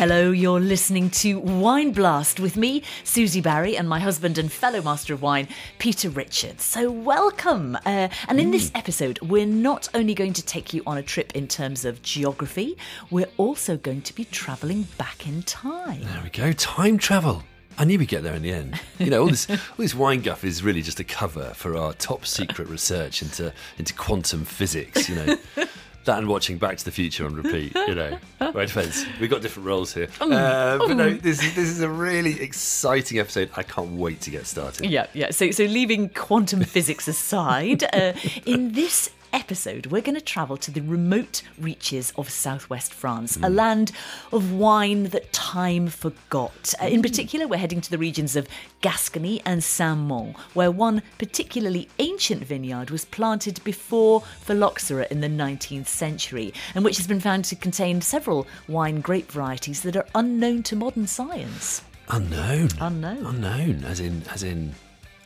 Hello, you're listening to Wine Blast with me, Susie Barrie, and my husband and fellow master of wine, Peter Richards. So, welcome. Uh, and in this episode, we're not only going to take you on a trip in terms of geography, we're also going to be travelling back in time. There we go. Time travel. I knew we'd get there in the end. You know, all this, all this wine guff is really just a cover for our top secret research into into quantum physics. You know, that and watching Back to the Future on repeat. You know, well, it depends. We've got different roles here, uh, but no, this is this is a really exciting episode. I can't wait to get started. Yeah, yeah. So, so leaving quantum physics aside, uh, in this episode, we're going to travel to the remote reaches of southwest France, a land of wine that time forgot. Uh, in particular, we're heading to the regions of Gascony and Saint-Mont, where one particularly ancient vineyard was planted before phylloxera in the 19th century, and which has been found to contain several wine grape varieties that are unknown to modern science. Unknown. Unknown. Unknown. As in as in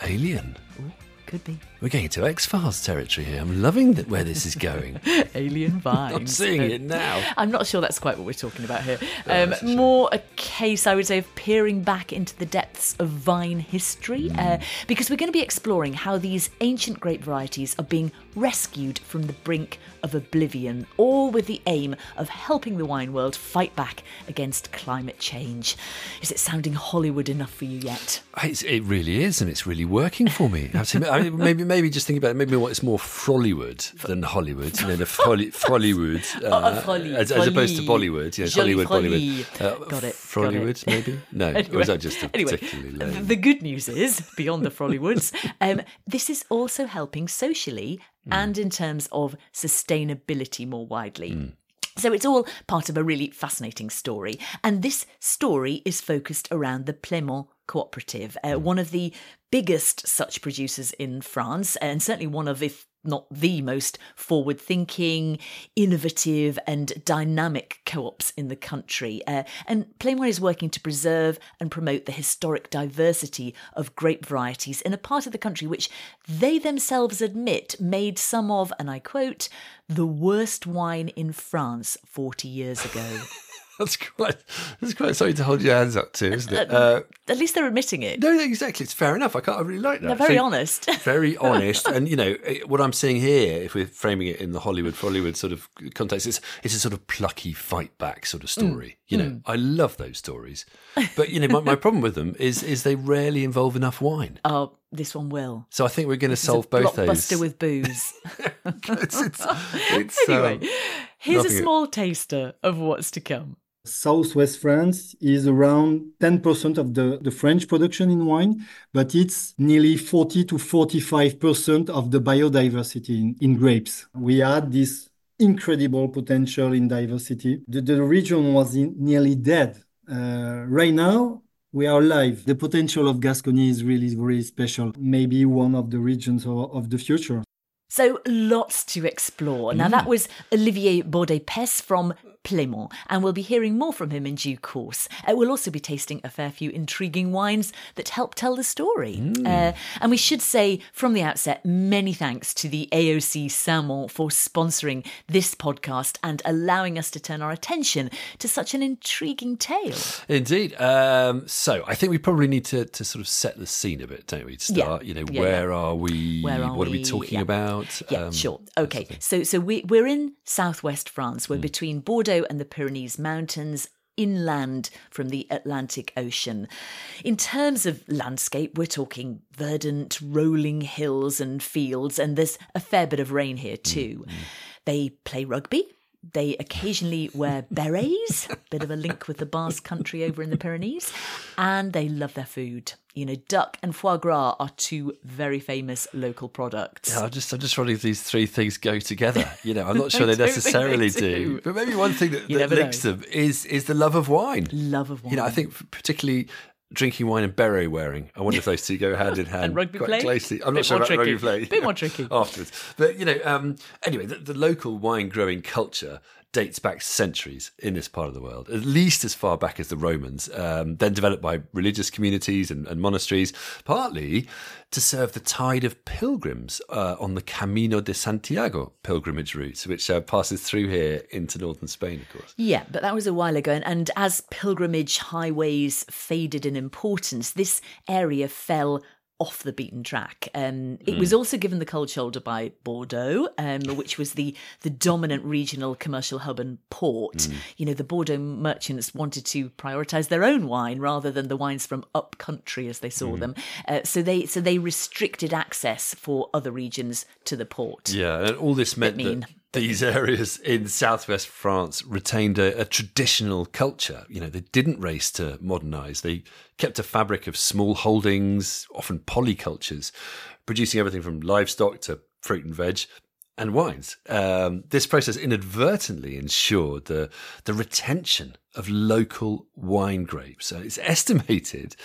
alien. Could be We're getting into X Files territory here. I'm loving that where this is going. alien vines. I'm seeing it now. I'm not sure that's quite what we're talking about here. Um, a more a case, I would say, of peering back into the depths of vine history, Hmm. uh, because we're going to be exploring how these ancient grape varieties are being rescued from the brink of oblivion, all with the aim of helping the wine world fight back against climate change. Is it sounding Hollywood enough for you yet? It's, it really is, and it's really working for me. I mean, maybe, maybe just thinking about it, maybe it's more Frollywood than Hollywood. You know, the Frolly, Frollywood, uh, Frolly, as, as opposed to Bollywood. You know, Hollywood, Frolly. Bollywood. Uh, Got it. Frollywood, maybe? No, or is that just a Anyway? The good news is, beyond the Frollywoods, um, this is also helping socially Hmm. and in terms of sustainability more widely. Hmm. So it's all part of a really fascinating story. And this story is focused around the Plaimont Cooperative, uh, one of the biggest such producers in France, and certainly one of, if not the most forward thinking, innovative, and dynamic co ops in the country. Uh, and Plaimont is working to preserve and promote the historic diversity of grape varieties in a part of the country which they themselves admit made some of, and I quote, the worst wine in France 40 years ago. That's quite, that's quite something to hold your hands up to, isn't it? Uh, At least they're admitting it. no, exactly. It's fair enough. I can't. I really like that. They're very So- honest. very honest. And you know what I'm seeing here, if we're framing it in the Hollywood Hollywood sort of context, it's it's a sort of plucky fight back sort of story. You know, I love those stories, but you know my, my problem with them is is they rarely involve enough wine. Oh, this one will. So I think we're going to solve both those. blockbuster with booze. it's, it's, it's, anyway, um, here's a small taster of what's to come. Southwest France is around 10% of the, the French production in wine, but it's nearly 40 to 45% of the biodiversity in, in grapes. We had this incredible potential in diversity. The, the region was in, nearly dead. Uh, right now, we are alive. The potential of Gascony is really, really special. Maybe one of the regions of, of the future. So lots to explore. Now that was Olivier Bourdet-Pees from Plaimont, and we'll be hearing more from him in due course. Uh, we'll also be tasting a fair few intriguing wines that help tell the story. Uh, and we should say from the outset, many thanks to the AOC Saint-Mont for sponsoring this podcast and allowing us to turn our attention to such an intriguing tale. Indeed. Um, so I think we probably need to, to sort of set the scene a bit, don't we? To Yeah. start, you know, Yeah, where are we? Where are what are we we? talking Yeah. about? Yeah, Um, sure. Okay. So so we we're in southwest France. We're between Bordeaux and the Pyrenees Mountains. Inland from the Atlantic Ocean. In terms of landscape, we're talking verdant, rolling hills and fields, and there's a fair bit of rain here too. Mm-hmm. They play rugby. They occasionally wear berets, bit of a link with the Basque country over in the Pyrenees, and they love their food. You know, duck and foie gras are two very famous local products. Yeah, I'm just I'm just wondering if these three things go together. You know, I'm not sure they don't they necessarily do. do. But maybe one thing that, that links know. them is is the love of wine. Love of wine. You know, I think particularly drinking wine and beret wearing. I wonder if those two go hand in hand rugby quite play? closely. I'm not sure about rugby tricky. play. Bit more tricky. afterwards. But you know, um, anyway, the, the local wine growing culture dates back centuries in this part of the world, at least as far back as the Romans, um, then developed by religious communities and, and, monasteries, partly to serve the tide of pilgrims uh, on the Camino de Santiago pilgrimage route, which uh, passes through here into northern Spain, of course. Yeah, but that was a while ago. And, and as pilgrimage highways faded in importance, this area fell off the beaten track. Um, it mm. was also given the cold shoulder by Bordeaux, um, which was the the dominant regional commercial hub and port. Mm. You know, the Bordeaux merchants wanted to prioritize their own wine rather than the wines from up country as they saw mm. them. Uh, so they so they restricted access for other regions to the port. Yeah, and all this meant that these areas in southwest France retained a, a, traditional culture. You know, they didn't race to modernize. They kept a fabric of small holdings, often polycultures, producing everything from livestock to fruit and veg and wines. Um, this process inadvertently ensured the, the retention of local wine grapes. So it's estimated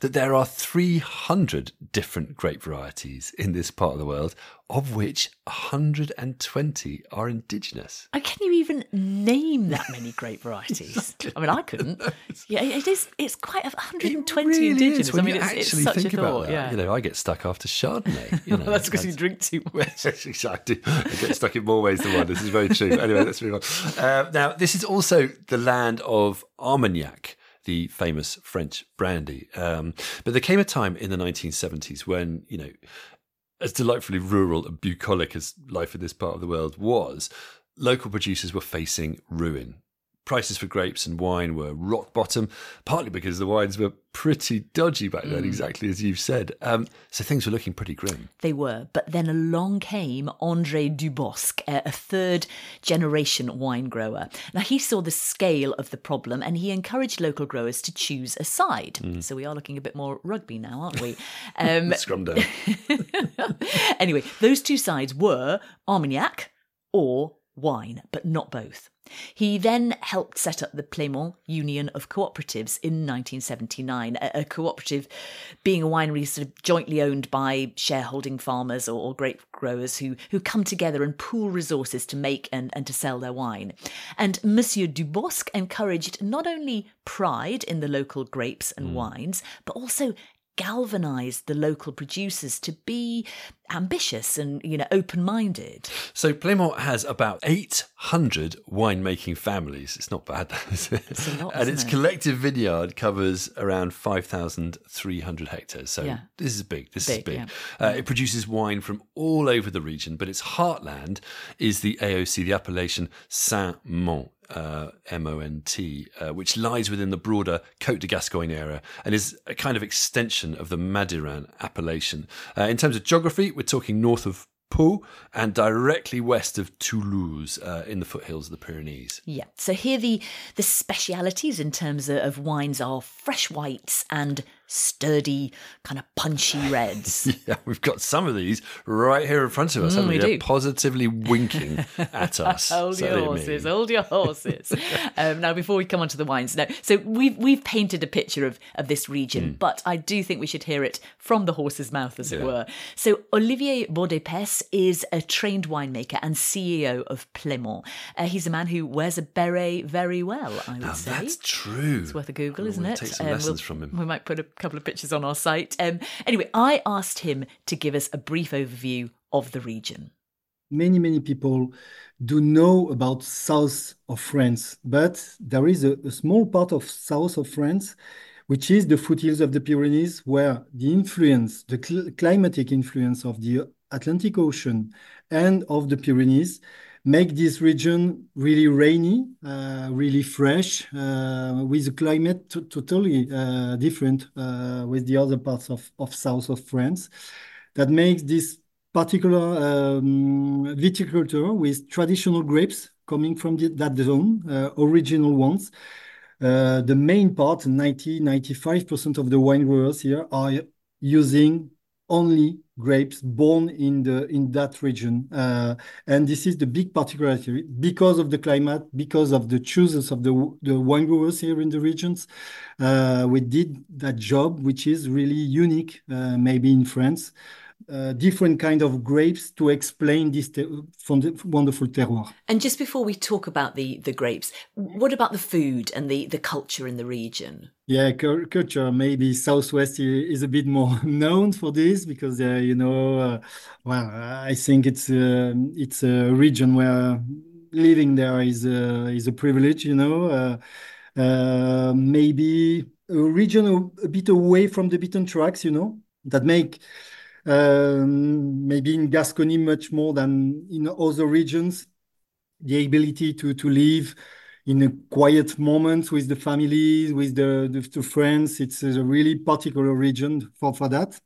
that there are 300 different grape varieties in this part of the world, of which 120 are indigenous. And can you even name that many grape varieties? I mean, I couldn't. Yeah, it is. It's quite 120 really indigenous. I mean, it's, it's such a thought. That, yeah. You know, I get stuck after Chardonnay. You know, that's because you drink too much. exactly. I get stuck in more ways than one. This is very true. Anyway, let's move on. Uh, now, this is also the land of Armagnac the famous French brandy. Um, but there came a time in the 1970s when, you know, as delightfully rural and bucolic as life in this part of the world was, local producers were facing ruin prices for grapes and wine were rock bottom, partly because the wines were pretty dodgy back then, mm. exactly as you've said. Um, so things were looking pretty grim. They were. But then along came Andre Dubosc, a third generation wine grower. Now, he saw the scale of the problem and he encouraged local growers to choose a side. Mm. So we are looking a bit more rugby now, aren't we? Um, Scrum down. anyway, those two sides were Armagnac or wine, but not both. He then helped set up the Plaimont Union of Cooperatives in 1979, a, a cooperative being a winery sort of jointly owned by shareholding farmers or, or, grape growers who, who come together and pool resources to make and, and to sell their wine. And Monsieur Dubosc encouraged not only pride in the local grapes and mm. wines, but also galvanized the local producers to be ambitious and you know open-minded. So Plaimont has about 800 winemaking families. It's not bad, is it? It's a lot, and its it? collective vineyard covers around 5,300 hectares. So yeah. this is big. This big, is big. Yeah. Uh, it produces wine from all over the region, but its heartland is the AOC, the appellation Saint-Mont uh, MONT, uh, which lies within the broader Côte de Gascogne area and is a kind of extension of the Madiran appellation. Uh, in terms of geography, we're talking north of Pau and directly west of Toulouse uh, in the foothills of the Pyrenees. Yeah. So here the the specialities in terms of, of wines are fresh whites and sturdy, kind of punchy reds. yeah, we've got some of these right here in front of us. Mm, we They're positively winking at us. hold your horses, hold your horses. um, now, before we come on to the wines, now, so we've we've painted a picture of of this region, mm. but I do think we should hear it from the horse's mouth, as yeah. it were. So Olivier Bourdet-Pees is a trained winemaker and CEO of Plaimont. Uh, he's a man who wears a beret very well. I would now, say that's true. It's worth a Google, isn't it? Take some um, lessons we'll, from him. We might put a couple of pictures on our site. Um, anyway, I asked him to give us a brief overview of the region. Many, many people do know about south of France, but there is a, a small part of south of France which is the foothills of the Pyrenees, where the influence, the cl climatic influence of the Atlantic Ocean and of the Pyrenees make this region really rainy, uh, really fresh, uh, with a climate totally uh, different uh, with the other parts of, of south of France. That makes this particular um, viticulture with traditional grapes coming from the, that zone, uh, original ones. Uh, the main part, 90, 95% of the wine growers here are using only grapes born in the in that region. Uh, and this is the big particularity. Because of the climate because of the choices of the the wine growers here in the regions uh, we did that job which is really unique uh, maybe in france uh, different kind of grapes to explain this wonderful terroir. And just before we talk about the the grapes, what about the food and the the culture in the region? Yeah, culture. Maybe Southwest is a bit more known for this because, uh, you know, uh, well, I think it's uh, it's a region where living there is uh, is a privilege. You know, uh, uh, maybe a region a, a, bit away from the beaten tracks. You know, that make um, maybe in Gascony much more than in other regions the ability to to live in a quiet moment with the family, with the, the, friends. It's a really particular region for, for that.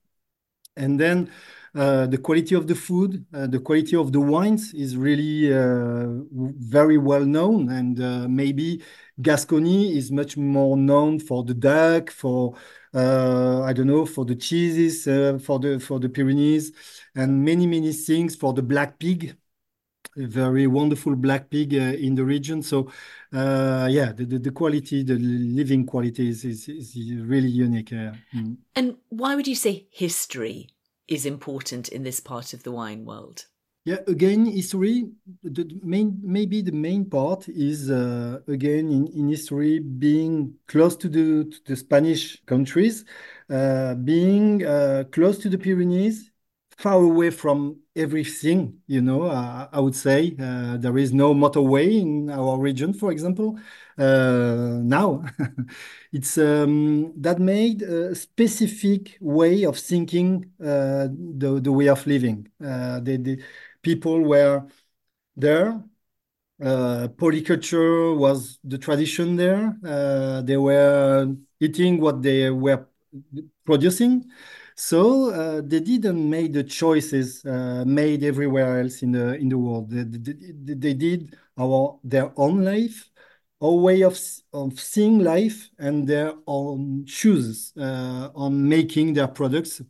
And then uh, the quality of the food, uh, the quality of the wines is really uh, very well known. And uh, maybe Gascony is much more known for the duck, for I don't know, for the cheeses, uh, for the for the Pyrenees, and many many things for the black pig a very wonderful black pig uh, in the region. So, uh, yeah, the, the, quality, the living quality is, is, really unique. Uh, mm. And why would you say history is important in this part of the wine world? Yeah, again, history. The main, maybe the main part is uh, again in, in history being close to the to the Spanish countries, uh, being uh, close to the Pyrenees, far away from everything, you know, uh, I would say. Uh, there is no motorway in our region, for example. Uh, now, it's um, that made a specific way of thinking the, the way of living. Uh, the, the people were there. Uh, polyculture was the tradition there. they were eating what they were producing. So uh, they didn't make the choices uh, made everywhere else in the in the world. They, they, they did our their own life, our way of of seeing life, and their own choices uh, on making their products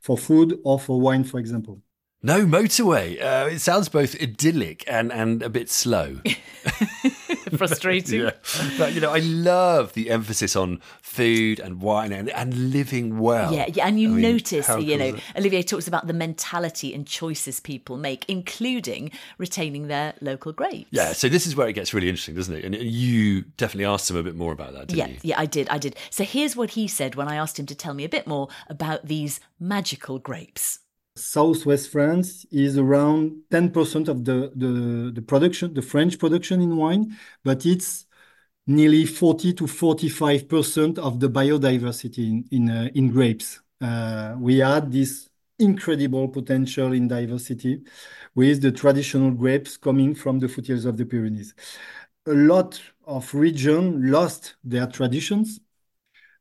for food or for wine, for example. No motorway. Uh, it sounds both idyllic and and a bit slow. frustrating. yeah. But you know, I love the emphasis on food and wine and, and living well. Yeah, yeah. And you I notice, mean, you know, Olivier talks about the mentality and choices people make, including retaining their local grapes. Yeah, so this is where it gets really interesting, doesn't it? And you definitely asked him a bit more about that, yeah, you? Yeah, I did. I did. So here's what he said when I asked him to tell me a bit more about these magical grapes. Southwest France is around 10% of the, the, the production, the French production in wine, but it's nearly 40 to 45% of the biodiversity in, in, uh, in grapes. Uh, we had this incredible potential in diversity with the traditional grapes coming from the foothills of the Pyrenees. A lot of regions lost their traditions,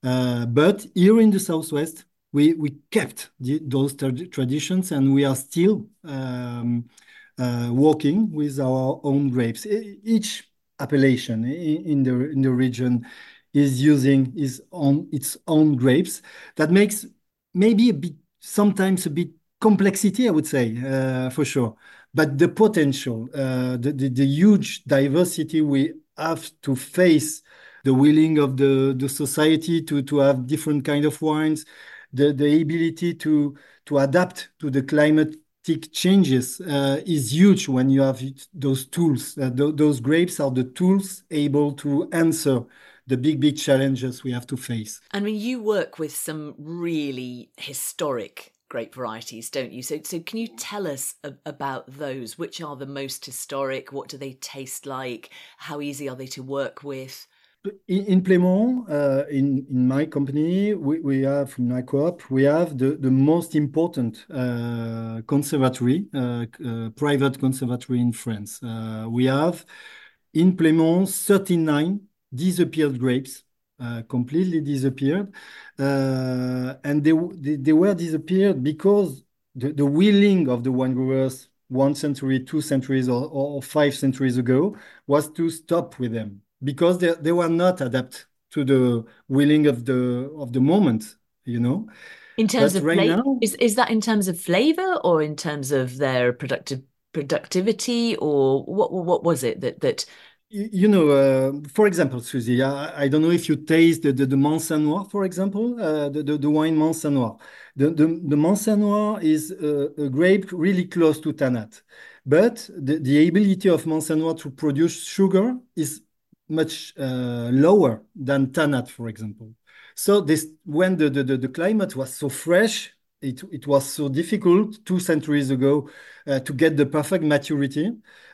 uh, but here in the Southwest, we, we kept the, those traditions and we are still um, uh, working with our own grapes. Each appellation in the in the region is using its own its own grapes. That makes maybe a bit sometimes a bit complexity, I would say, uh, for sure. But the potential, uh, the, the, the huge diversity we have to face, the willing of the the society to to have different kind of wines, the, the ability to, adapt to the climatic changes uh, is huge when you have those tools. Uh, th those grapes are the tools able to answer the big, big challenges we have to face. I mean, you work with some really historic grape varieties, don't you? So, so can you tell us a- about those? Which are the most historic? What do they taste like? How easy are they to work with? In, in Plaimont, uh, in, in my company, we, we have, in my co-op, we have the, the most important uh, conservatory, uh, uh private conservatory in France. Uh, we have in Plaimont 39 disappeared grapes, uh, completely disappeared. and they, they, they, were disappeared because the, the willing of the wine growers one century, two centuries, or, or five centuries ago was to stop with them because they, they were not adapt to the willing of the of the moment you know? In terms but of right flavor now, is, is that in terms of flavor or in terms of their productive productivity or what what was it that that you know, uh, for example, Susie, I, I, don't know if you taste the, the, the Manseng for example, uh, the, the, the, wine Manseng The, the, the Manseng Noir is a, a, grape really close to Tannat, but the, the ability of Manseng Noir to produce sugar is much uh, lower than Tannat, for example. So this, when the, the, the, climate was so fresh, it, it was so difficult two centuries ago uh, to get the perfect maturity,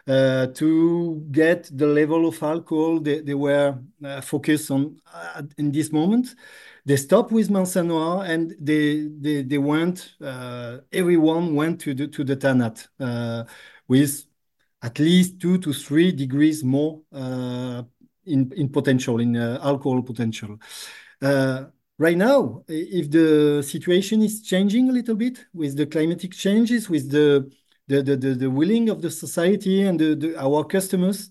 uh, to get the level of alcohol they, they were uh, focused on uh, in this moment. They stopped with Manseng Noir and they, they, they went, uh, everyone went to the, to the Tannat uh, with at least two to three degrees more in, in potential, in alcohol potential. Right now, if the situation is changing a little bit with the climatic changes, with the the the, the, the willing of the society and the, the, our customers,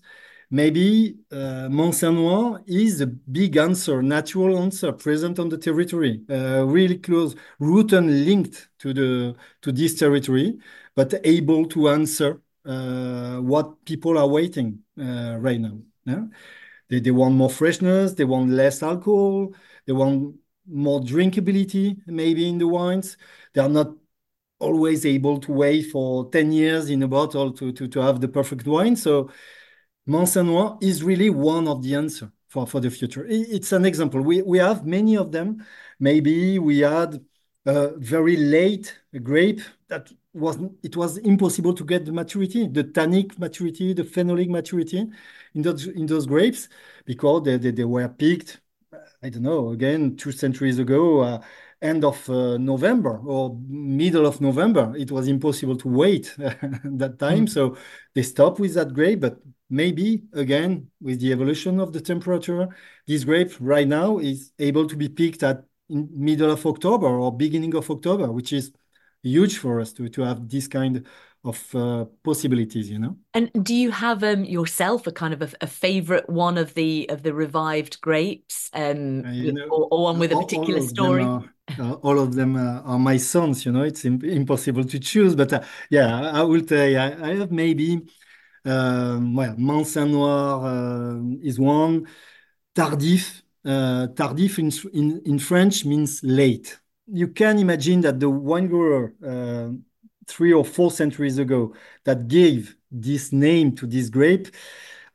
maybe uh, Manseng Noir is a big answer, natural answer present on the territory, uh, really close, root and linked to the to this territory, but able to answer uh, what people are waiting uh, right now. Yeah? They, they want more freshness, they want less alcohol, they want more drinkability maybe in the wines. They are not always able to wait for 10 years in a bottle to, to, to have the perfect wine. So Manseng Noir is really one of the answer for, for the future. It's an example. We, we have many of them. Maybe we had a very late grape that was it was impossible to get the maturity, the tannic maturity, the phenolic maturity in those in those grapes because they, they, they were picked I don't know, again, two centuries ago, uh, end of uh, November or middle of November. It was impossible to wait that time. Mm. So they stopped with that grape. But maybe again, with the evolution of the temperature, this grape right now is able to be picked at in middle of October or beginning of October, which is huge for us to, to have this kind of uh, possibilities you know? And do you have um yourself a kind of a, a favorite one of the of the revived grapes um uh, you know, or, or, one with a particular story? are, uh, all of them uh, are my sons you know? It's Im impossible to choose but uh, yeah i will tell you I, I have maybe um, well Manseng Noir is one. Tardif tardif in, in in french means late you can imagine that the wine grower three or four centuries ago that gave this name to this grape,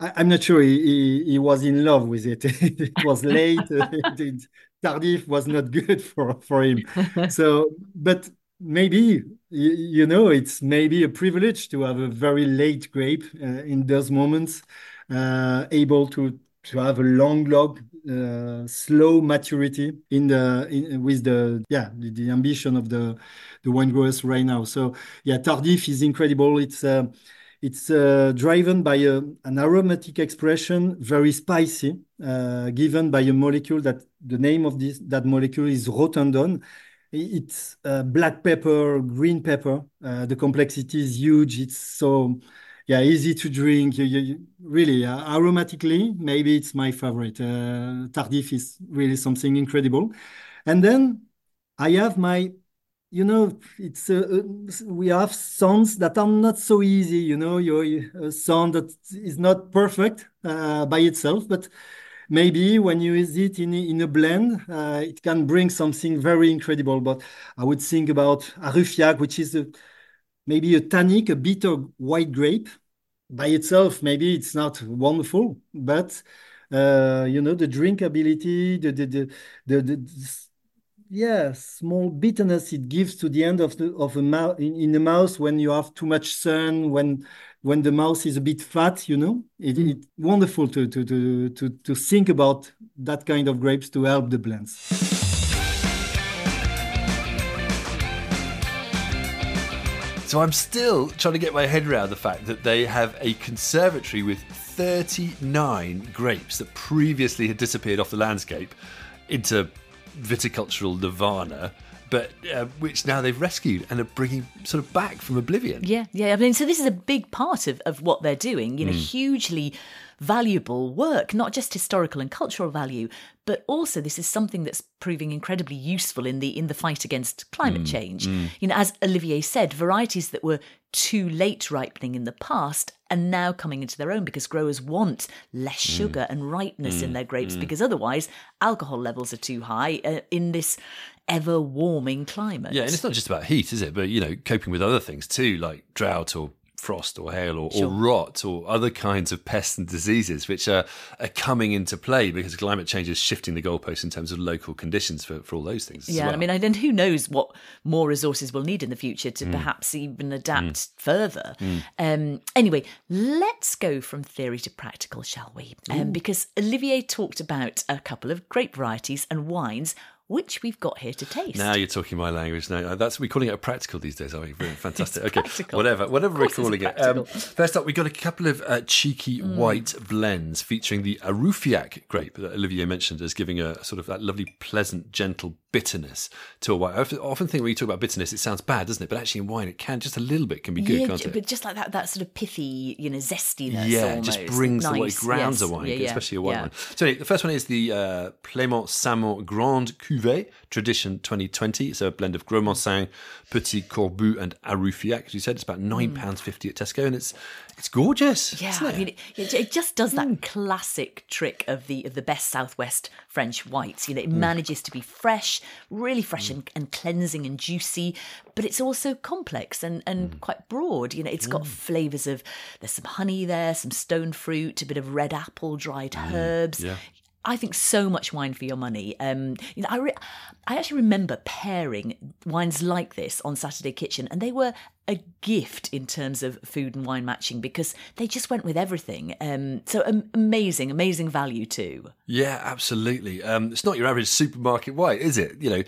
I, am not sure he, he, he, was in love with it. it was late. Tardif was not good for, for him. So, but maybe you, you, know it's maybe a privilege to have a very late grape uh, in those moments, uh, able to to have a long log uh, slow maturity in the in, with the yeah the, the, ambition of the the wine growers right now. So yeah, Tardif is incredible. It's uh, it's uh, driven by a, an aromatic expression, very spicy, uh, given by a molecule that the name of this that molecule is rotundone. It's uh, black pepper, green pepper. Uh, the complexity is huge. It's so yeah, easy to drink. You, you, really, uh, aromatically, maybe it's my favorite. Uh, Tardif is really something incredible. And then I have my, you know, it's uh, uh we have songs that are not so easy. You know, your a song that is not perfect uh, by itself, but maybe when you use it in, in a blend, it can bring something very incredible. But I would think about Arrufiac, which is a maybe a tannic, a bitter white grape. By itself, maybe it's not wonderful, but uh, you know the drinkability, the the the, the, the yeah, small bitterness it gives to the end of the of a mouth in, in the mouth when you have too much sun, when when the mouth is a bit fat, you know, it, mm. it's wonderful to, to to to to think about that kind of grapes to help the blends. So I'm still trying to get my head around the fact that they have a conservatory with 39 grapes that previously had disappeared off the landscape into viticultural nirvana but uh, which now they've rescued and are bringing sort of back from oblivion. Yeah, yeah. I mean, so this is a big part of, of what they're doing, you know, hugely valuable work, not just historical and cultural value, but also this is something that's proving incredibly useful in the in the fight against climate mm, change. Mm. You know, as Olivier said, varieties that were too late ripening in the past are now coming into their own because growers want less mm, sugar and ripeness in their grapes because otherwise alcohol levels are too high uh, in this ever warming climate. Yeah, and it's not just about heat, is it? But you know, coping with other things too, like drought or frost or hail or, or rot or other kinds of pests and diseases, which are, are coming into play because climate change is shifting the goalposts in terms of local conditions for, for all those things. as Yeah, well. I mean, and who knows what more resources we'll need in the future Mm. to perhaps even adapt further. Um, anyway, let's go from theory to practical, shall we? Um, because Olivier talked about a couple of grape varieties and wines which we've got here to taste. Now you're talking my language. Now that's we're calling it a practical these days, are we? Brilliant, fantastic. Okay, practical. whatever, whatever we're calling it. Um, first up, we've got a couple of uh, cheeky Mm. white blends featuring the Arrufiac grape that Olivier mentioned as giving a sort of that lovely, pleasant, gentle bitterness to a wine. I often, think when you talk about bitterness, it sounds bad, doesn't it? But actually, in wine, it can just a little bit can be good, yeah, can't it? but just like that, that sort of pithy, you know, zestiness. Yeah, almost. just brings the way Nice, grounds yes. a wine, Yeah, yeah, especially a white one. So anyway, the first one is the uh, Plaimont Saint-Mont Grande Cuvée Tradition 2020. It's a blend of Gros Manseng, Petit Corbu, and Arrufiac. As you said, it's about nine pounds fifty at Tesco, and it's it's gorgeous. Mm. Yeah, isn't I it? mean, it, it just does that hmm. classic trick of the of the best Southwest French whites. You know, it hmm. manages to be fresh, really fresh hmm. and, and cleansing and juicy, but it's also complex and and quite broad. You know, it's got flavors of there's some honey there, some stone fruit, a bit of red apple, dried herbs. yeah. I think so much wine for your money. Um, you know, I re- I actually remember pairing wines like this on Saturday Kitchen, and they were a gift in terms of food and wine matching because they just went with everything. Um, so um, amazing, amazing value too. Yeah, absolutely. Um, it's not your average supermarket white, is it? You know,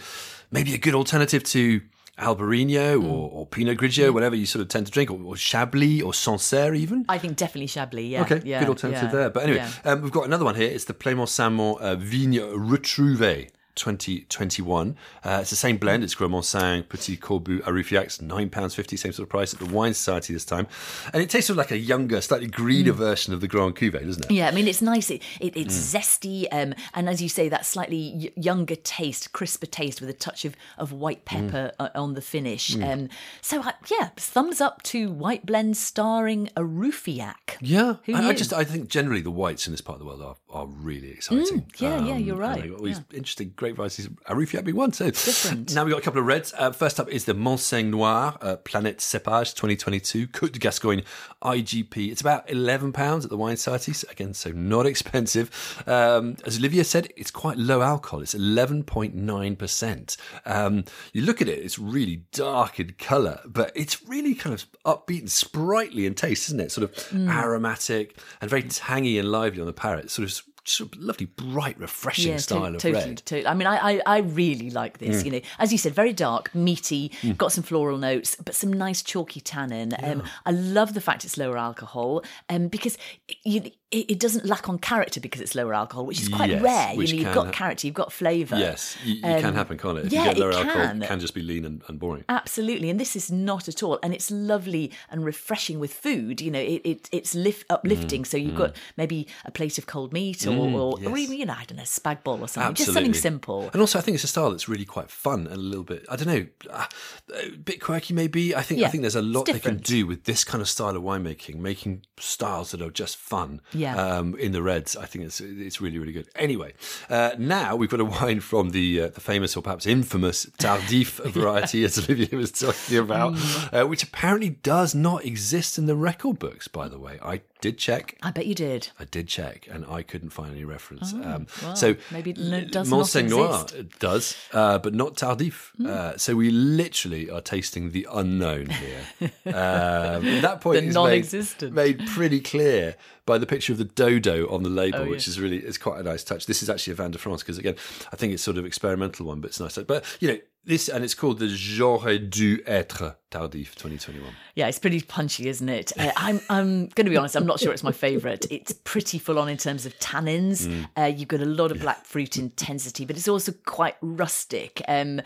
maybe a good alternative to Albarino Mm. or, or Pinot Grigio, whatever you sort of tend to drink, or, or Chablis or Sancerre even. I think definitely Chablis. Yeah. Okay, yeah, good alternative yeah, there. But anyway, yeah. um, we've got another one here. It's the Plaimont Saint-Mont uh, Vigne Retrouvée 2021. Uh, it's the same blend. It's Gros Manseng, Petit Corbu, Arrufiac, £9.50, same sort of price at the Wine Society this time. And it tastes sort of like a younger, slightly greener Mm. version of the Grand Cuvée, doesn't it? Yeah, I mean it's nice. It, it it's Mm. zesty, um, and as you say, that slightly y- younger taste, crisper taste with a touch of, of white Mm. pepper uh, on the finish. Um, so uh, yeah, thumbs up to white blend starring Arrufiac. Yeah, Who I, I just I think generally the whites in this part of the world are, are really exciting. Mm, yeah, yeah, you're right, they've got all these yeah. interesting great varieties. Arrufiac being one, so Different. Now we've got a couple of reds. Uh, first up is the Manseng Noir uh, Planet Cepage 2022 Côte de Gascogne IGP. It's about eleven pounds at the Wine Society. So again, so not expensive. Um, as Olivia said, it's quite low alcohol. It's eleven point nine percent. Um, You look at it; it's really dark in colour, but it's really kind of upbeat and sprightly in taste, isn't it? Sort of Mm. aromatic and very tangy and lively on the palate. Sort of, sort of lovely, bright, refreshing to- style of totally, red. Mm. totally. I mean, I, I, I really like this. You know, as you said, very dark, meaty, got some floral notes, but some nice chalky tannin. Um, I love the fact it's lower alcohol, um, because you, it, it doesn't lack on character because it's lower alcohol, which is quite Yes, rare. You know, you've got ha- character, you've got flavour. Yes, you, you Um, can happen, can't it? If yeah, you get lower it alcohol, can. it can just be lean and, and boring. Absolutely, and this is not at all, and it's lovely and refreshing with food. You know, it, it it's lift uplifting. Mm, so you've got maybe a plate of cold meat, or, or, or yes. even you know, I don't know, spag bol or something, just something simple. And also, I think it's a style that's really quite fun and a little bit, I don't know, uh, a bit quirky maybe. I think I think there's a lot they can do with this kind of style of winemaking, making styles that are just fun. Yeah. Um, in the reds, I think it's it's really really good. Anyway, uh, now we've got a wine from the uh, the famous or perhaps infamous Tardif variety, as Olivia was talking about, Mm. uh, which apparently does not exist in the record books. By the way, I did check. I bet you did. I did check, and I couldn't find any reference. um, Oh, well, so maybe it does Monseigneur does, uh, but not Tardif. Uh, so we literally are tasting the unknown here. um, that point The is non-existent. Made, made pretty clear by the picture of the dodo on the label, Oh, which is really it's quite a nice touch. This is actually a Vin de France because again, I think it's sort of experimental one, but it's nice. But you know, This and it's called the J'aurais dû être tardif 2021. Yeah, it's pretty punchy, isn't it? Uh, I'm I'm going to be honest. I'm not sure it's my favourite. It's pretty full on in terms of tannins. Mm. Uh, you've got a lot of black fruit intensity, but it's also quite rustic. Um,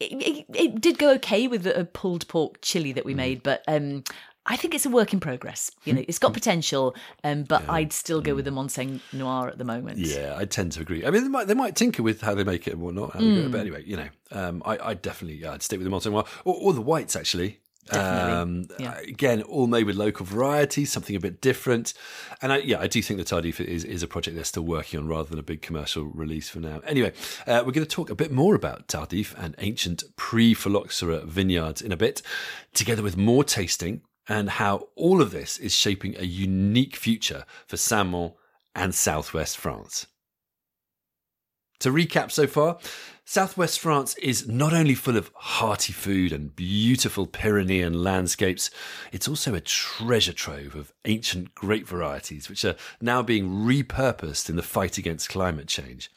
it, it, it, did go okay with a pulled pork chili that we mm. made, but um, I think it's a work in progress. You know, it's got potential, um, but yeah. I'd still go with the Manseng Noir at the moment. Yeah, I tend to agree. I mean, they might, they might tinker with how they make it and whatnot. Mm. But anyway, you know, um, I, I definitely yeah, I'd stick with the Manseng Noir or, or the whites actually. Um, yeah. Again, all made with local varieties, something a bit different. And I, yeah, I do think the Tardif is, is a project they're still working on rather than a big commercial release for now. Anyway, uh, we're going to talk a bit more about Tardif and ancient pre phylloxera vineyards in a bit, together with more tasting and how all of this is shaping a unique future for Saint-Mont and southwest France. To recap so far, southwest France is not only full of hearty food and beautiful Pyrenean landscapes, it's also a treasure trove of ancient grape varieties which are now being repurposed in the fight against climate change.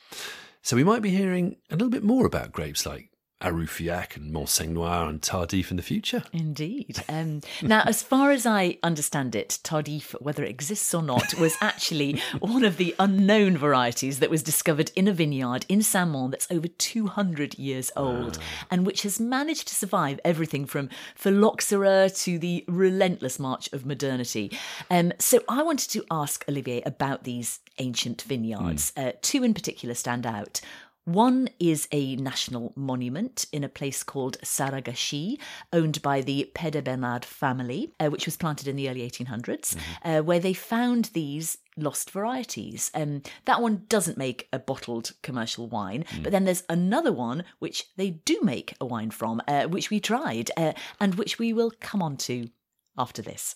So we might be hearing a little bit more about grapes like Arrufiac and Manseng Noir and Tardif in the future. Indeed. Um, now, as far as I understand it, Tardif, whether it exists or not, was actually one of the unknown varieties that was discovered in a vineyard in Saint-Mont that's over 200 years old wow. and which has managed to survive everything from phylloxera to the relentless march of modernity. Um, so I wanted to ask Olivier about these ancient vineyards. Mm. Uh, two in particular stand out. One is a national monument in a place called Sarragachies, owned by the Pédebernade family, uh, which was planted in the early 1800s, mm-hmm. uh, where they found these lost varieties. Um, that one doesn't make a bottled commercial wine, mm. but then there's another one which they do make a wine from, uh, which we tried, uh, and which we will come on to after this.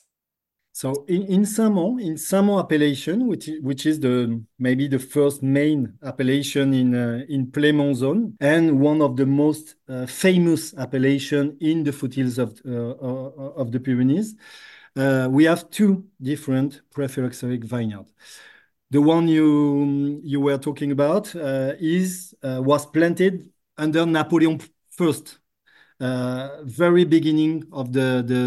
So in, in Saint-Mont, in Saint-Mont appellation, which which is the maybe the first main appellation in uh, in Plaimont zone and one of the most uh, famous appellation in the foothills of uh, uh of the Pyrenees, uh, we have two different pre-phylloxeric vineyards. The one you you were talking about uh, is was planted under Napoleon First, very beginning of the the,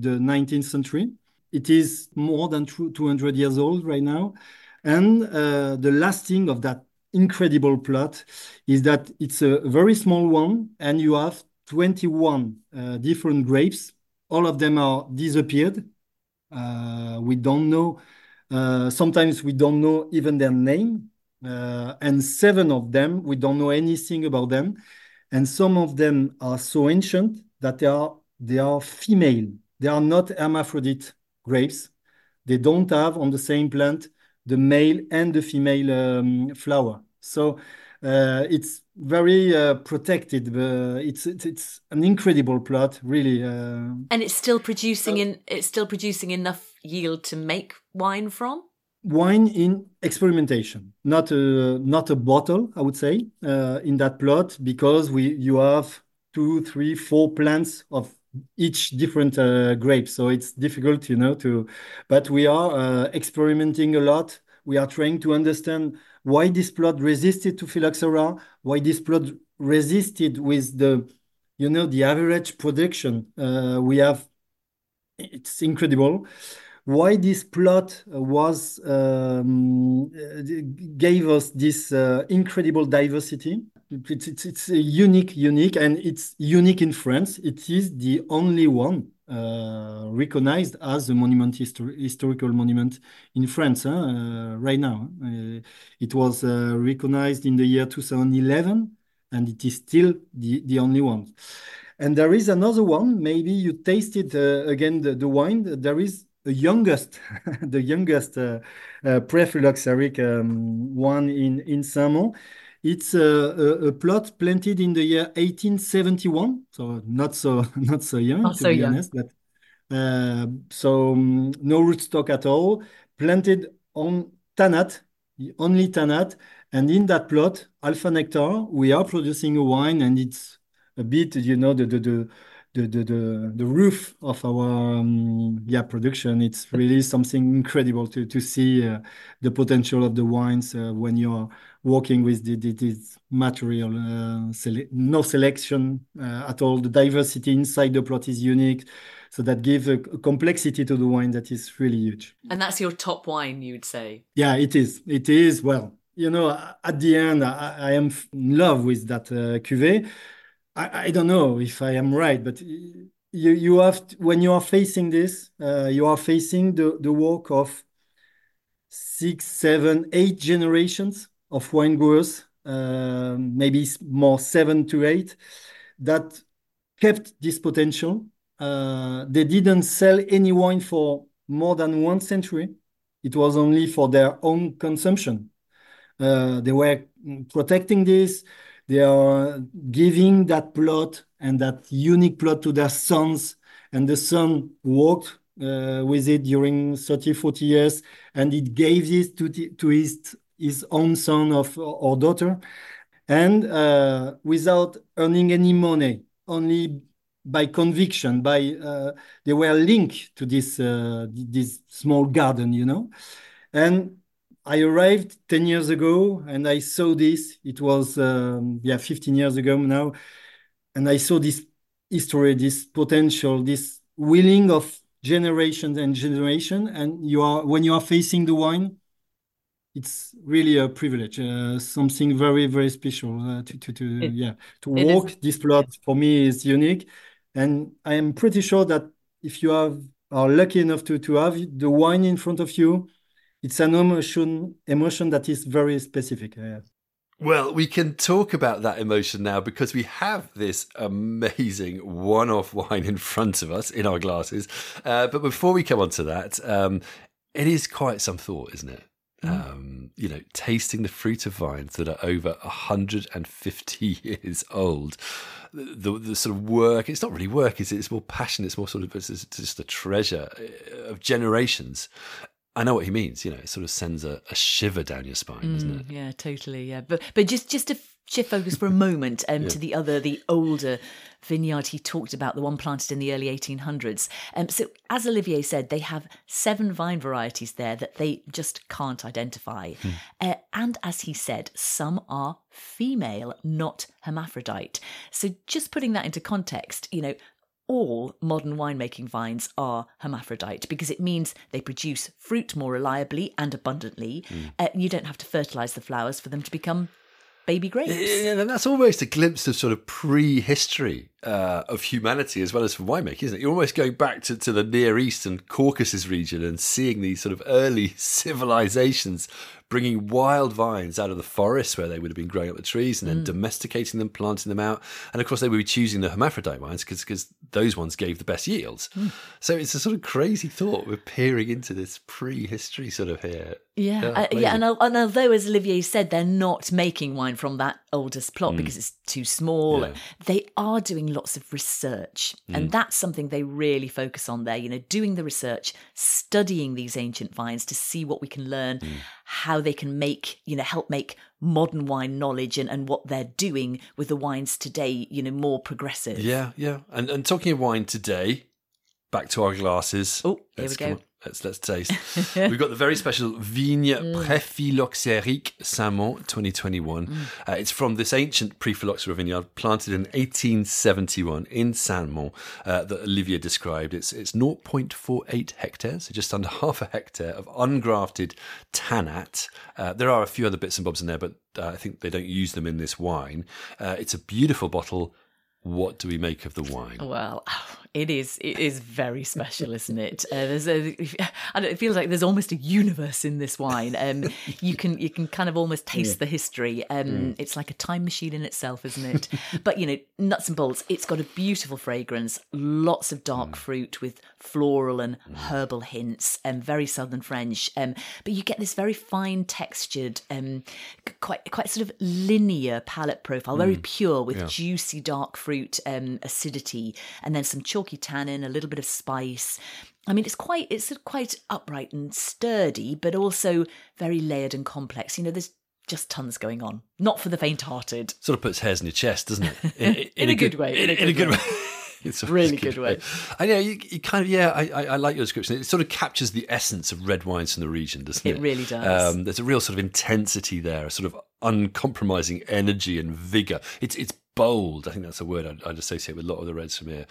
the 19th century. It is more than 200 years old right now. And uh, the last thing of that incredible plot is that it's a very small one, and you have 21 uh, different grapes. All of them are disappeared. Uh, we don't know. Uh, sometimes we don't know even their name. Uh, and seven of them, we don't know anything about them. And some of them are so ancient that they are, they are female. They are not hermaphrodite grapes. They don't have on the same plant the male and the female um, flower. So uh, it's very uh, protected. Uh, it's, it's, it's an incredible plot, really. Uh. and it's still producing in it's still producing enough yield to make wine from. Wine in experimentation, not a not a bottle, I would say, uh, in that plot because we you have two, three, four plants of each different uh, grape. So it's difficult, you know, to, but we are uh, experimenting a lot. We are trying to understand why this plot resisted to phylloxera, why this plot resisted with the, you know, the average production uh, we have. It's incredible. Why this plot was um, gave us this uh, incredible diversity it's, it's, it's unique, unique, and it's unique in France. It is the only one uh, recognized as a monument histor historical monument in France uh, right now. Uh, it was uh, recognized in the year 2011, and it is still the, the only one. And there is another one. Maybe you tasted uh, again the, the wine. There is the youngest, the youngest uh, pre-phylloxeric um, one in in Saint-Mont. It's a, a, a, plot planted in the year 1871, so not so not so young not to so be young. honest. But uh, so um, no rootstock at all. Planted on tannat, only tannat, and in that plot, alpha nectar, we are producing a wine, and it's a bit, you know, the the the, the the the, the roof of our um, yeah production. It's really something incredible to to see uh, the potential of the wines uh, when you're working with the, the, this material. Uh, sele no selection uh, at all. The diversity inside the plot is unique. So that gives a complexity to the wine that is really huge. And that's your top wine, you'd say? Yeah, it is. It is. Well, you know, at the end, I, I am in love with that uh, cuvée. I, I, don't know if I am right, but you you have to, when you are facing this, uh, you are facing the the work of six, seven, eight generations of wine growers, uh, maybe more seven to eight, that kept this potential. Uh, they didn't sell any wine for more than one century. It was only for their own consumption. Uh, they were protecting this. They are giving that plot and that unique plot to their sons, and the son worked with it during 30, 40 years, and it gave this to his, his own son of, or daughter, and uh, without earning any money, only by conviction, by uh, they were linked to this uh, this small garden, you know, and I arrived 10 years ago and I saw this. It was, um, yeah, 15 years ago now. And I saw this history, this potential, this willing of generations and generation. And you are, when you are facing the wine, it's really a privilege, uh, something very, very special uh, to, to, to it, yeah, to walk is. this plot for me is unique. And I am pretty sure that if you have, are lucky enough to, to have the wine in front of you, it's an emotion emotion that is very specific. Well, we can talk about that emotion now because we have this amazing one off wine in front of us in our glasses. Uh, but before we come on to that, um, it is quite some thought, isn't it? Mm. Um, you know, tasting the fruit of vines that are over 150 years old. The, the, the, sort of work, it's not really work, is it? It's more passion, it's more sort of it's just a treasure of generations. I know what he means. You know, it sort of sends a, a shiver down your spine, mm, doesn't it? Yeah, totally. Yeah, but but just just to shift focus for a moment um, yeah. to the other, the older vineyard he talked about, the one planted in the early 1800s. Um, so, as Olivier said, they have seven vine varieties there that they just can't identify. Hmm. Uh, and as he said, some are female, not hermaphrodite. So, just putting that into context, you know, all modern winemaking vines are hermaphrodite because it means they produce fruit more reliably and abundantly. Mm. Uh, you don't have to fertilize the flowers for them to become baby grapes. Yeah, and that's almost a glimpse of sort of prehistory uh, of humanity as well as for winemaking, isn't it? You're almost going back to, to the Near East and Caucasus region and seeing these sort of early civilizations bringing wild vines out of the forests where they would have been growing up the trees and then mm. domesticating them, planting them out. And of course, they would be choosing the hermaphrodite vines because those ones gave the best yields. Mm. So it's a sort of crazy thought. We're peering into this prehistory sort of here. Yeah, yeah, uh, yeah. And, and, although, as Olivier said, they're not making wine from that oldest plot mm. because it's too small, yeah. they are doing lots of research. And mm. that's something they really focus on there, you know, doing the research, studying these ancient vines to see what we can learn, mm. how they can make, you know, help make modern wine knowledge and, and what they're doing with the wines today, you know, more progressive. Yeah, yeah. And and talking of wine today, back to our glasses. Oh, here Let's we go. Let's let's taste. We've got the very special Vigne mm. Préphylloxérique Saint-Mont 2021. Mm. Uh, it's from this ancient pre-phylloxera vineyard planted in 1871 in Saint-Mont uh, that Olivier described. It's it's 0.48 hectares, so just under half a hectare of ungrafted tannat. Uh, there are a few other bits and bobs in there, but uh, I think they don't use them in this wine. Uh, it's a beautiful bottle. What do we make of the wine? Well, it is. It is very special, isn't it? Uh, there's a. I don't, it feels like there's almost a universe in this wine. Um, you can you can kind of almost taste yeah. the history. Um, mm. It's like a time machine in itself, isn't it? but you know, nuts and bolts. It's got a beautiful fragrance, lots of dark mm. fruit with floral and mm. herbal hints, and um, very southern French. Um, but you get this very fine textured, um, quite quite sort of linear palate profile, very mm. pure with yeah. juicy dark fruit um, acidity, and then some chalk chalky tannin, a little bit of spice. I mean, it's quite it's quite upright and sturdy, but also very layered and complex. You know, there's just tons going on. Not for the faint-hearted. Sort of puts hairs in your chest, doesn't it? In, in, in a, a, good, good way. In, in a good way. it's a really good, good way. way. And yeah, you, you, kind of yeah, I, I, I, like your description. It sort of captures the essence of red wines from the region, doesn't it? It really does. Um, there's a real sort of intensity there, a sort of uncompromising energy and vigor. It's it's bold. I think that's a word I'd, I'd, associate with a lot of the reds from here.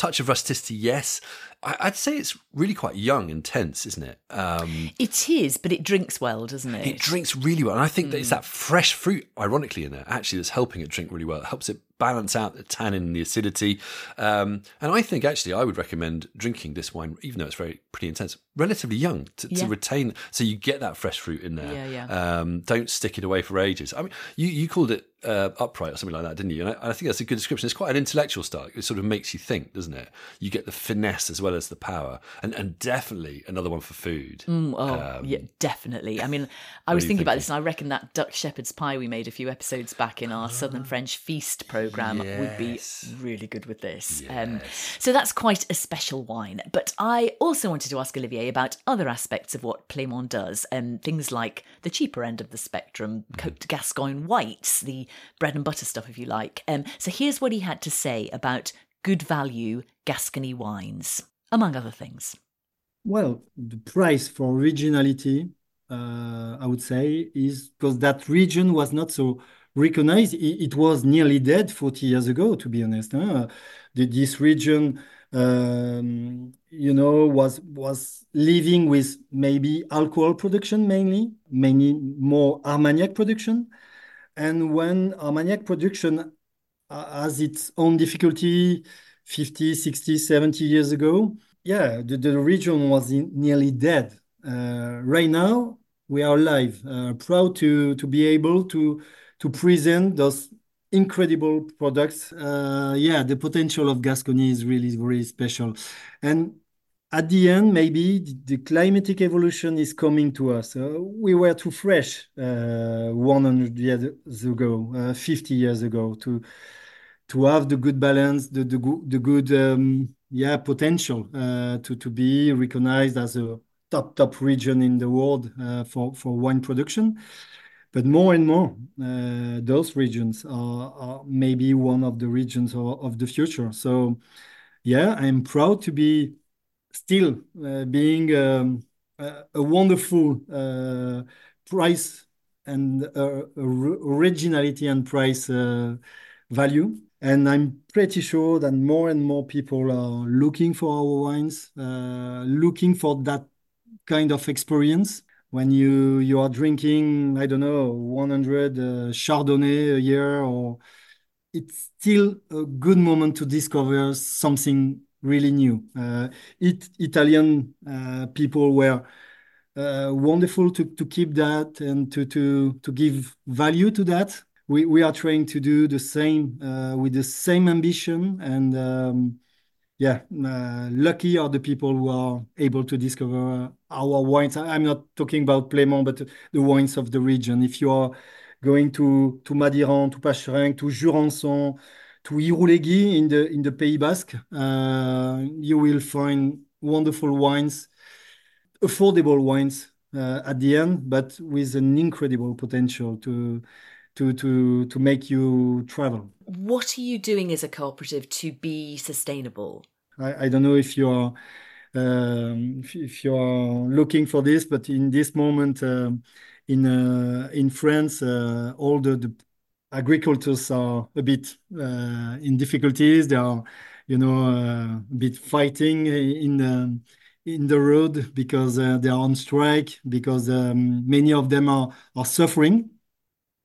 Touch of rusticity, yes. I, would say it's really quite young and tense, isn't it? Um, it is, but it drinks well, doesn't it? It drinks really well, and I think mm. that it's mm. that fresh fruit, ironically, in there actually that's helping it drink really well. It helps it balance out the tannin and the acidity. Um, and I think actually I would recommend drinking this wine, even though it's very pretty intense, relatively young to, yeah. to retain, so you get that fresh fruit in there. Yeah, yeah. Um, don't stick it away for ages. I mean, you, you called it uh, upright or something like that, didn't you? And I, I, think that's a good description. It's quite an intellectual style. It sort of makes you think, doesn't it? You get the finesse as well as the power, and and definitely another one for food. Mm, oh, um, yeah, definitely. I mean, I was thinking, thinking, about this, and I reckon that duck shepherd's pie we made a few episodes back in our Southern French feast program yes. would be really good with this. Um, yes. Um, so that's quite a special wine. But I also wanted to ask Olivier about other aspects of what Plaimont does, and um, things like the cheaper end of the spectrum, mm. Côte Gascogne whites, the bread and butter stuff, if you like. Um, so here's what he had to say about good value Gascony wines, among other things. Well, the price for originality, uh, I would say, is because that region was not so recognized. It, was nearly dead 40 years ago, to be honest. Huh? This region, um, you know, was was living with maybe alcohol production mainly, mainly more Armagnac production. And when Armagnac production has its own difficulty 50, 60, 70 years ago, yeah, the, the region was in, nearly dead. Uh, right now, we are alive, uh, proud to, to be able to, to present those incredible products. Uh, yeah, the potential of Gascony is really very special. And at the end, maybe the climatic evolution is coming to us. Uh, we were too fresh uh, 100 years ago, uh, 50 years ago, to to have the good balance, the the, the good um, yeah potential uh, to to be recognized as a top top region in the world uh, for for wine production. But more and more, uh, those regions are, are, maybe one of the regions of, of the future. So, yeah, I'm proud to be still uh, being um, a, a, wonderful uh, price and uh, originality and price value. And I'm pretty sure that more and more people are looking for our wines, looking for that kind of experience when you you are drinking i don't know 100 uh, chardonnay a year or it's still a good moment to discover something really new. Uh, it, Italian uh, people were uh, wonderful to, to keep that and to, to, to give value to that. We, we are trying to do the same uh, with the same ambition and um, yeah, uh, lucky are the people who are able to discover our wines. I'm not talking about Plaimont, but the wines of the region. If you are going to to Madiran, to Pacherenc, to Jurançon, to Irouléguy in the in the Pays Basque, uh, you will find wonderful wines, affordable wines uh, at the end, but with an incredible potential to to to to make you travel. What are you doing as a cooperative to be sustainable? I, I don't know if you are um, if, you are looking for this, but in this moment uh, in uh, in France, uh, all the, the are a bit uh, in difficulties. They are, you know, uh, a bit fighting in the in the road because uh, they are on strike because um, many of them are are suffering.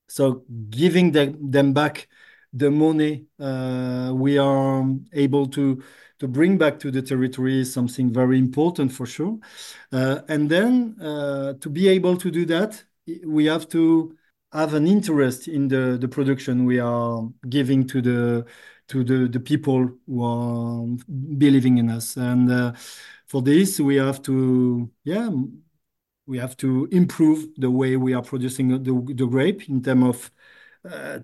So giving them, them back the money uh, we are able to to bring back to the territory is something very important for sure. Uh, and then uh, to be able to do that, we have to have an interest in the, the production we are giving to the to the, the people who are believing in us. And uh, for this, we have to, yeah, we have to improve the way we are producing the, the grape in terms of uh,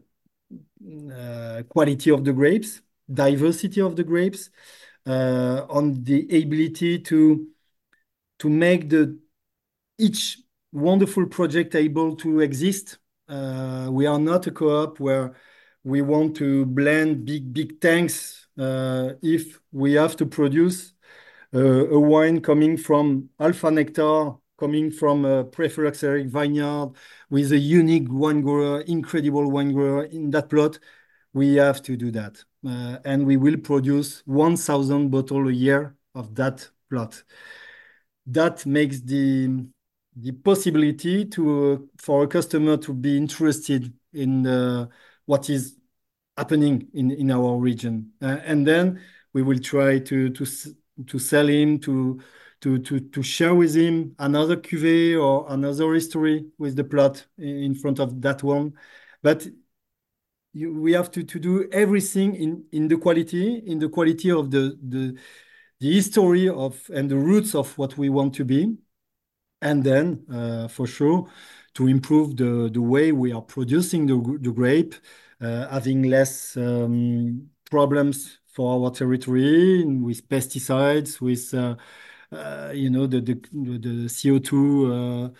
uh, quality of the grapes, diversity of the grapes, on the ability to to make each wonderful project able to exist uh, we are not a co-op where we want to blend big big tanks uh, if we have to produce uh, a wine coming from Alpha Nectar, coming from a Pré-Phylloxera vineyard with a unique wine grower, incredible wine grower in that plot, we have to do that. Uh, and we will produce 1,000 bottles a year of that plot. That makes the possibility uh, for a customer to be interested in uh, what is happening in, our region. And then we will try to, sell him, to share with him another cuvée or another history with the plot in front of that one. We have to, to do everything in, in the quality, in the quality of the, the, the history of and the roots of what we want to be. And then, uh, for sure, to improve the, the way we are producing the, the grape, uh, having less um, problems for our territory with pesticides, with uh, uh, you know the the, the CO2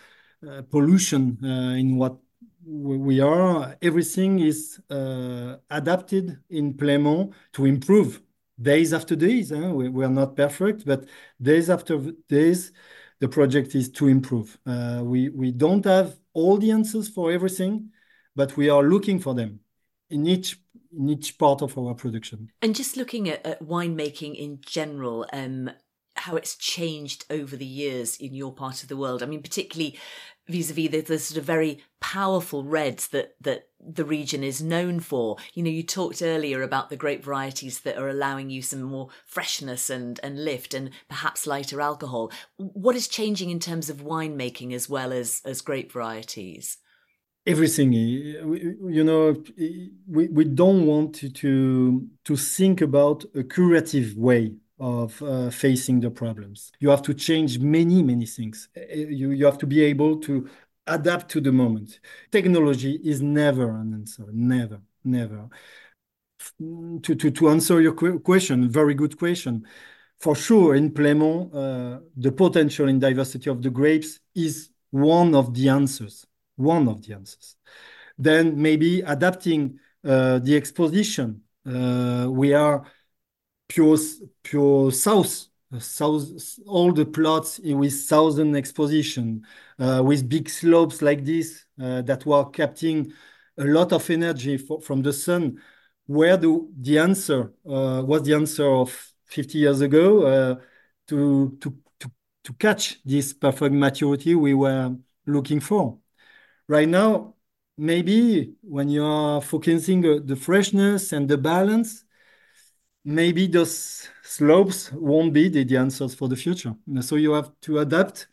pollution in what we are. Everything is adapted in Plaimont to improve days after days. We, we, are not perfect, but days after days, the project is to improve. Uh, we we don't have all the answers for everything, but we are looking for them in each in each part of our production. And just looking at, at winemaking in general, um, how it's changed over the years in your part of the world. I mean, particularly vis-a-vis the, the, sort of very powerful reds that that the region is known for. You know, you talked earlier about the grape varieties that are allowing you some more freshness and and lift and perhaps lighter alcohol. What is changing in terms of winemaking as well as as grape varieties? everything you know we, we don't want to, to to think about a curative way of uh, facing the problems. You have to change many many things. You, you have to be able to adapt to the moment. Technology is never an answer. Never never. To, to, to answer your question very good question. For sure in Plaimont uh, the potential in diversity of the grapes is one of the answers. One of the answers. Then maybe adapting uh, the exposition. Uh, we are pure pure south, south all the plots with southern exposition, uh, with big slopes like this uh, that were capturing a lot of energy for, from the sun. Where the the answer uh, was the answer of 50 years ago uh, to to to to catch this perfect maturity we were looking for right now, maybe when you are focusing the freshness and the balance, maybe those slopes won't be the, the answers for the future. So you have to adapt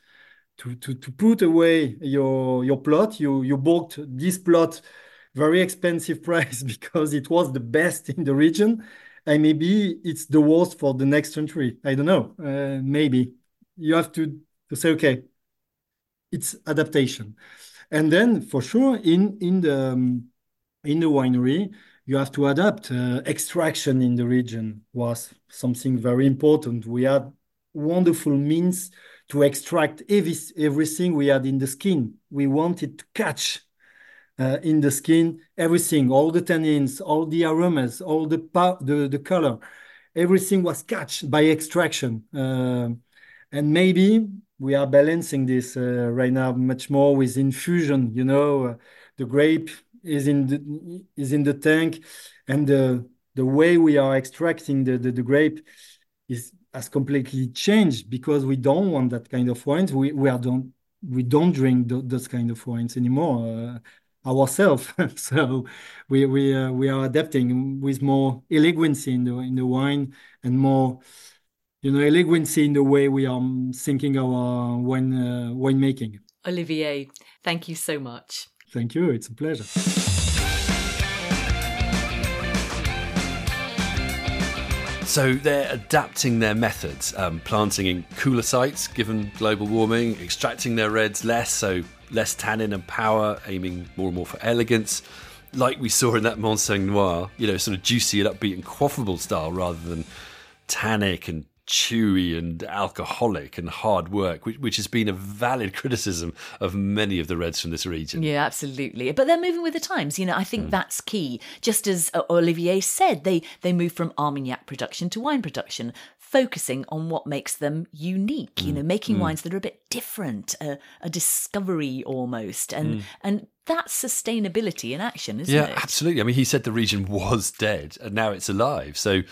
to, to, to put away your your plot. You you bought this plot very expensive price because it was the best in the region, and maybe it's the worst for the next century. I don't know. Uh, maybe you have to to say okay, it's adaptation. And then for sure, in in the um, in the winery, you have to adapt. Uh, extraction in the region was something very important. We had wonderful means to extract every, everything we had in the skin. We wanted to catch uh, in the skin everything, all the tannins, all the aromas, all the the, the color. Everything was catch by extraction. Uh, and maybe we are balancing this uh, right now much more with infusion. You know, uh, the grape is in the is in the tank, and the the way we are extracting the, the, the grape is has completely changed because we don't want that kind of wines. We we are don't we don't drink th those kind of wines anymore uh, ourselves. so we we uh, we are adapting with more elegancy in the in the wine and more you know, elegancy in the way we are thinking our wine uh, winemaking. Olivier, thank you so much. Thank you. It's a pleasure. So they're adapting their methods, um, planting in cooler sites given global warming, extracting their reds less, so less tannin and power, aiming more and more for elegance. Like we saw in that Manseng Noir, you know, sort of juicy and upbeat and quaffable style rather than tannic and chewy and alcoholic and hard work, which, which has been a valid criticism of many of the reds from this region. Yeah, absolutely. But they're moving with the times. You know, I think that's key. Just as uh, Olivier said, they they move from Armagnac production to wine production, focusing on what makes them unique. You know, making wines that are a bit different, a, a discovery almost, and and that's sustainability in action, isn't Yeah, it? absolutely. I mean, he said the region was dead and now it's alive. So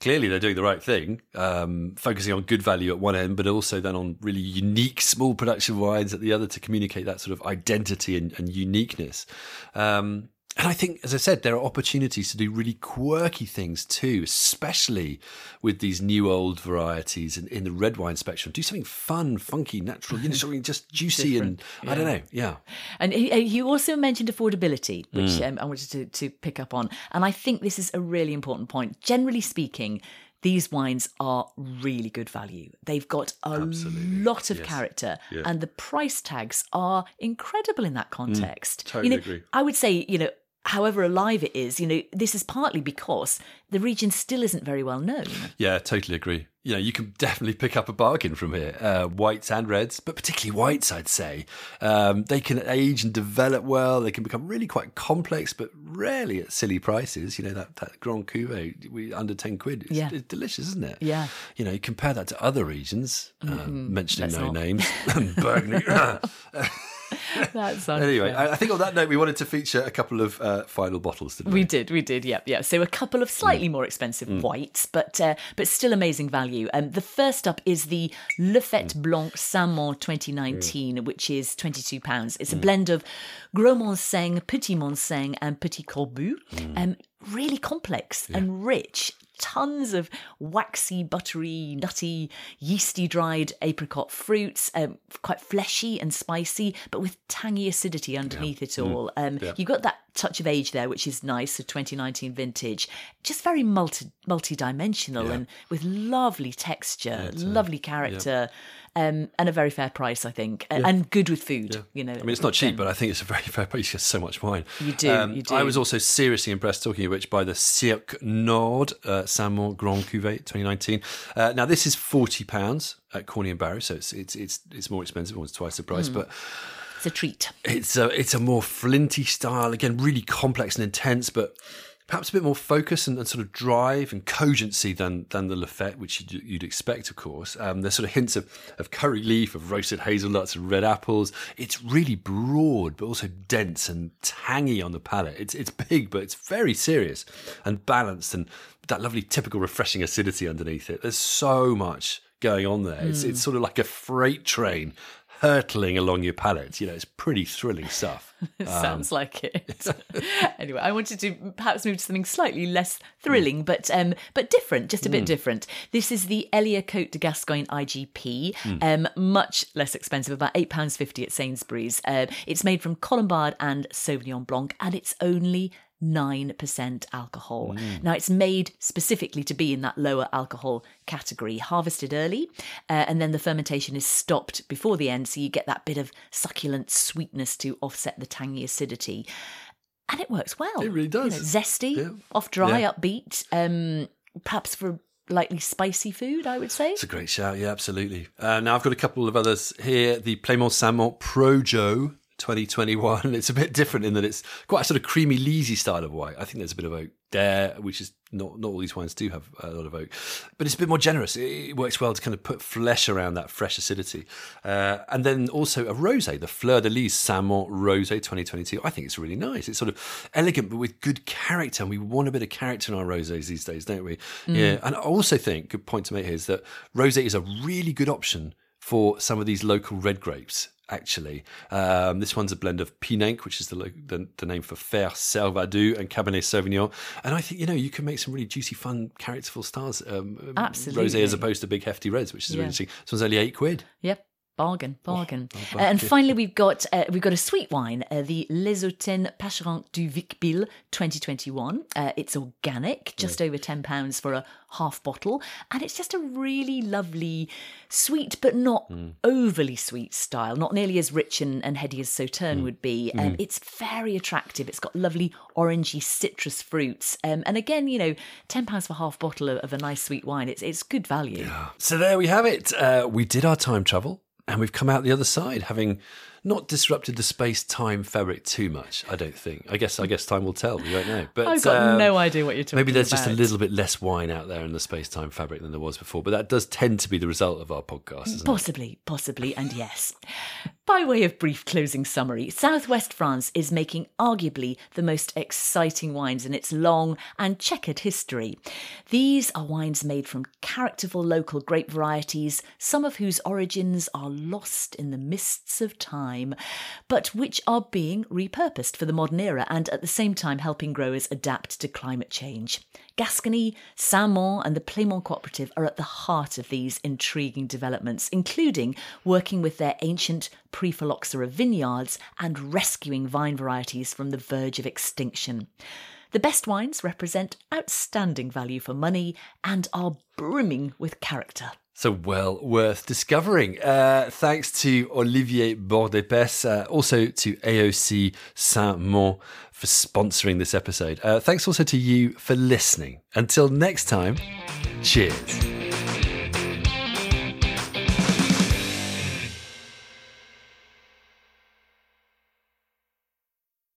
clearly they're doing the right thing, um, focusing on good value at one end, but also then on really unique small production wines at the other to communicate that sort of identity and, and uniqueness. Um, and I think, as I said, there are opportunities to do really quirky things too, especially with these new old varieties in, in the red wine spectrum. Do something fun, funky, natural, you know, something just juicy and I don't know. Yeah. And you also mentioned affordability, which Mm. um, I wanted to, to pick up on. And I think this is a really important point. Generally speaking, these wines are really good value. They've got a lot of Yes. character, Yeah. and the price tags are incredible in that context. totally you know, agree. I would say, you know, however alive it is, you know, this is partly because the region still isn't very well known. Yeah, totally agree. You know, you can definitely pick up a bargain from here, uh, whites and reds, but particularly whites, I'd say. Um, they can age and develop well. They can become really quite complex, but rarely at silly prices. You know, that, that Grand Cuvée, we, under 10 quid, it's, Yeah. it's delicious, isn't it? Yeah. You know, you compare that to other regions, uh, mentioning Let's no not. names, Burgundy. That's anyway. I, I think on that note, we wanted to feature a couple of uh, final bottles, didn't we? We did, we did, yeah, yeah. So a couple of slightly more expensive whites, but uh, but still amazing value. Um, the first up is the Le Faîte Blanc Saint-Mont 2019, which is twenty two pounds. It's a blend of Gros Manseng, Petit Manseng, and Petit Courbu. Um, really complex and rich. Tons of waxy, buttery, nutty, yeasty dried apricot fruits, um, quite fleshy and spicy, but with tangy acidity underneath it all. Um, Yeah. You've got that touch of age there, which is nice. So 2019 vintage, just very multi multi-dimensional Yeah. and with lovely texture, lovely character, um, and a very fair price, I think, a- and good with food. You know, I mean, it's not cheap, but I think it's a very fair price. You get so much wine. You do, you do. I was also seriously impressed, talking of which, by the Cirque Nord uh, Saint-Mont Grand Cuvée 2019. Uh, now, this is forty pounds at Corney and Barrow, so it's it's it's it's more expensive, almost twice the price, but it's a treat. it's a it's a more flinty style again, really complex and intense, but perhaps a bit more focus and, and sort of drive and cogency than than the Le Faîte, which you'd, you'd expect, of course. Um, there's sort of hints of, of curry leaf, of roasted hazelnuts, and red apples. It's really broad, but also dense and tangy on the palate. It's it's big, but it's very serious and balanced, and that lovely typical refreshing acidity underneath it. There's so much going on there. It's it's sort of like a freight train hurtling along your palate. You know, it's pretty thrilling stuff. It sounds like it. anyway, I wanted to perhaps move to something slightly less thrilling, but um, but different, just a bit different. This is the Elia Cote de Gascogne IGP, um, much less expensive, about eight pounds fifty at Sainsbury's. Uh, it's made from Colombard and Sauvignon Blanc, and it's only. 9% alcohol. Now, it's made specifically to be in that lower alcohol category, harvested early, uh, and then the fermentation is stopped before the end, so you get that bit of succulent sweetness to offset the tangy acidity. And it works well. It really does. You know, zesty, Yeah. off dry, Yeah. upbeat, um, perhaps for lightly spicy food, I would say. It's a great shout, yeah, absolutely. Uh, now I've got a couple of others here. The Plaimont Saint-Mont Projo 2021. It's a bit different in that it's quite a sort of creamy, leesy style of white. I think there's a bit of oak there, which is not not all these wines do have a lot of oak, but it's a bit more generous. It, it works well to kind of put flesh around that fresh acidity, uh, and then also a rosé, the Fleur de Lys Saint-Mont Rosé 2022. I think it's really nice. It's sort of elegant but with good character, and we want a bit of character in our rosés these days, don't we? Yeah, and I also think good point to make here is that rosé is a really good option for some of these local red grapes. Actually, um, this one's a blend of Pinenc, which is the, the the name for Fer Servadou and Cabernet Sauvignon, and I think you know you can make some really juicy, fun, characterful stars. Um, Absolutely. rosé as opposed to big hefty reds, which is Yeah. really interesting. This one's only eight quid. Yep. Bargain, bargain. Oh, oh, uh, and finally, we've got uh, we've got a sweet wine, uh, the Les Autens Pacherenc du Vic-Bilh 2021. Uh, it's organic, just over ten pounds for a half bottle, and it's just a really lovely, sweet but not mm. overly sweet style. Not nearly as rich and, and heady as Sauterne mm. would be. Um, mm. It's very attractive. It's got lovely orangey citrus fruits, um, and again, you know, ten pounds for half bottle of, of, a nice sweet wine. It's it's good value. Yeah. So there we have it. Uh, we did our time travel and we've come out the other side having not disrupted the space time fabric too much. I don't think. I guess I guess time will tell. We don't know. But I've got um, no idea what you're talking. Maybe there's about. just a little bit less wine out there in the space time fabric than there was before. But that does tend to be the result of our podcast, possibly, it? possibly, possibly, and yes. By way of brief closing summary, Southwest France is making arguably the most exciting wines in its long and checkered history. These are wines made from characterful local grape varieties, some of whose origins are lost in the mists of time, but which are being repurposed for the modern era and at the same time helping growers adapt to climate change. Gascony, Saint-Mont, and the Plaimont Cooperative are at the heart of these intriguing developments, including working with their ancient pre-phylloxera vineyards and rescuing vine varieties from the verge of extinction. The best wines represent outstanding value for money and are brimming with character. So well worth discovering. Uh, thanks to Olivier Bourdet-Pees, uh, also to AOC Saint-Mont for sponsoring this episode. Uh, thanks also to you for listening. Until next time, cheers.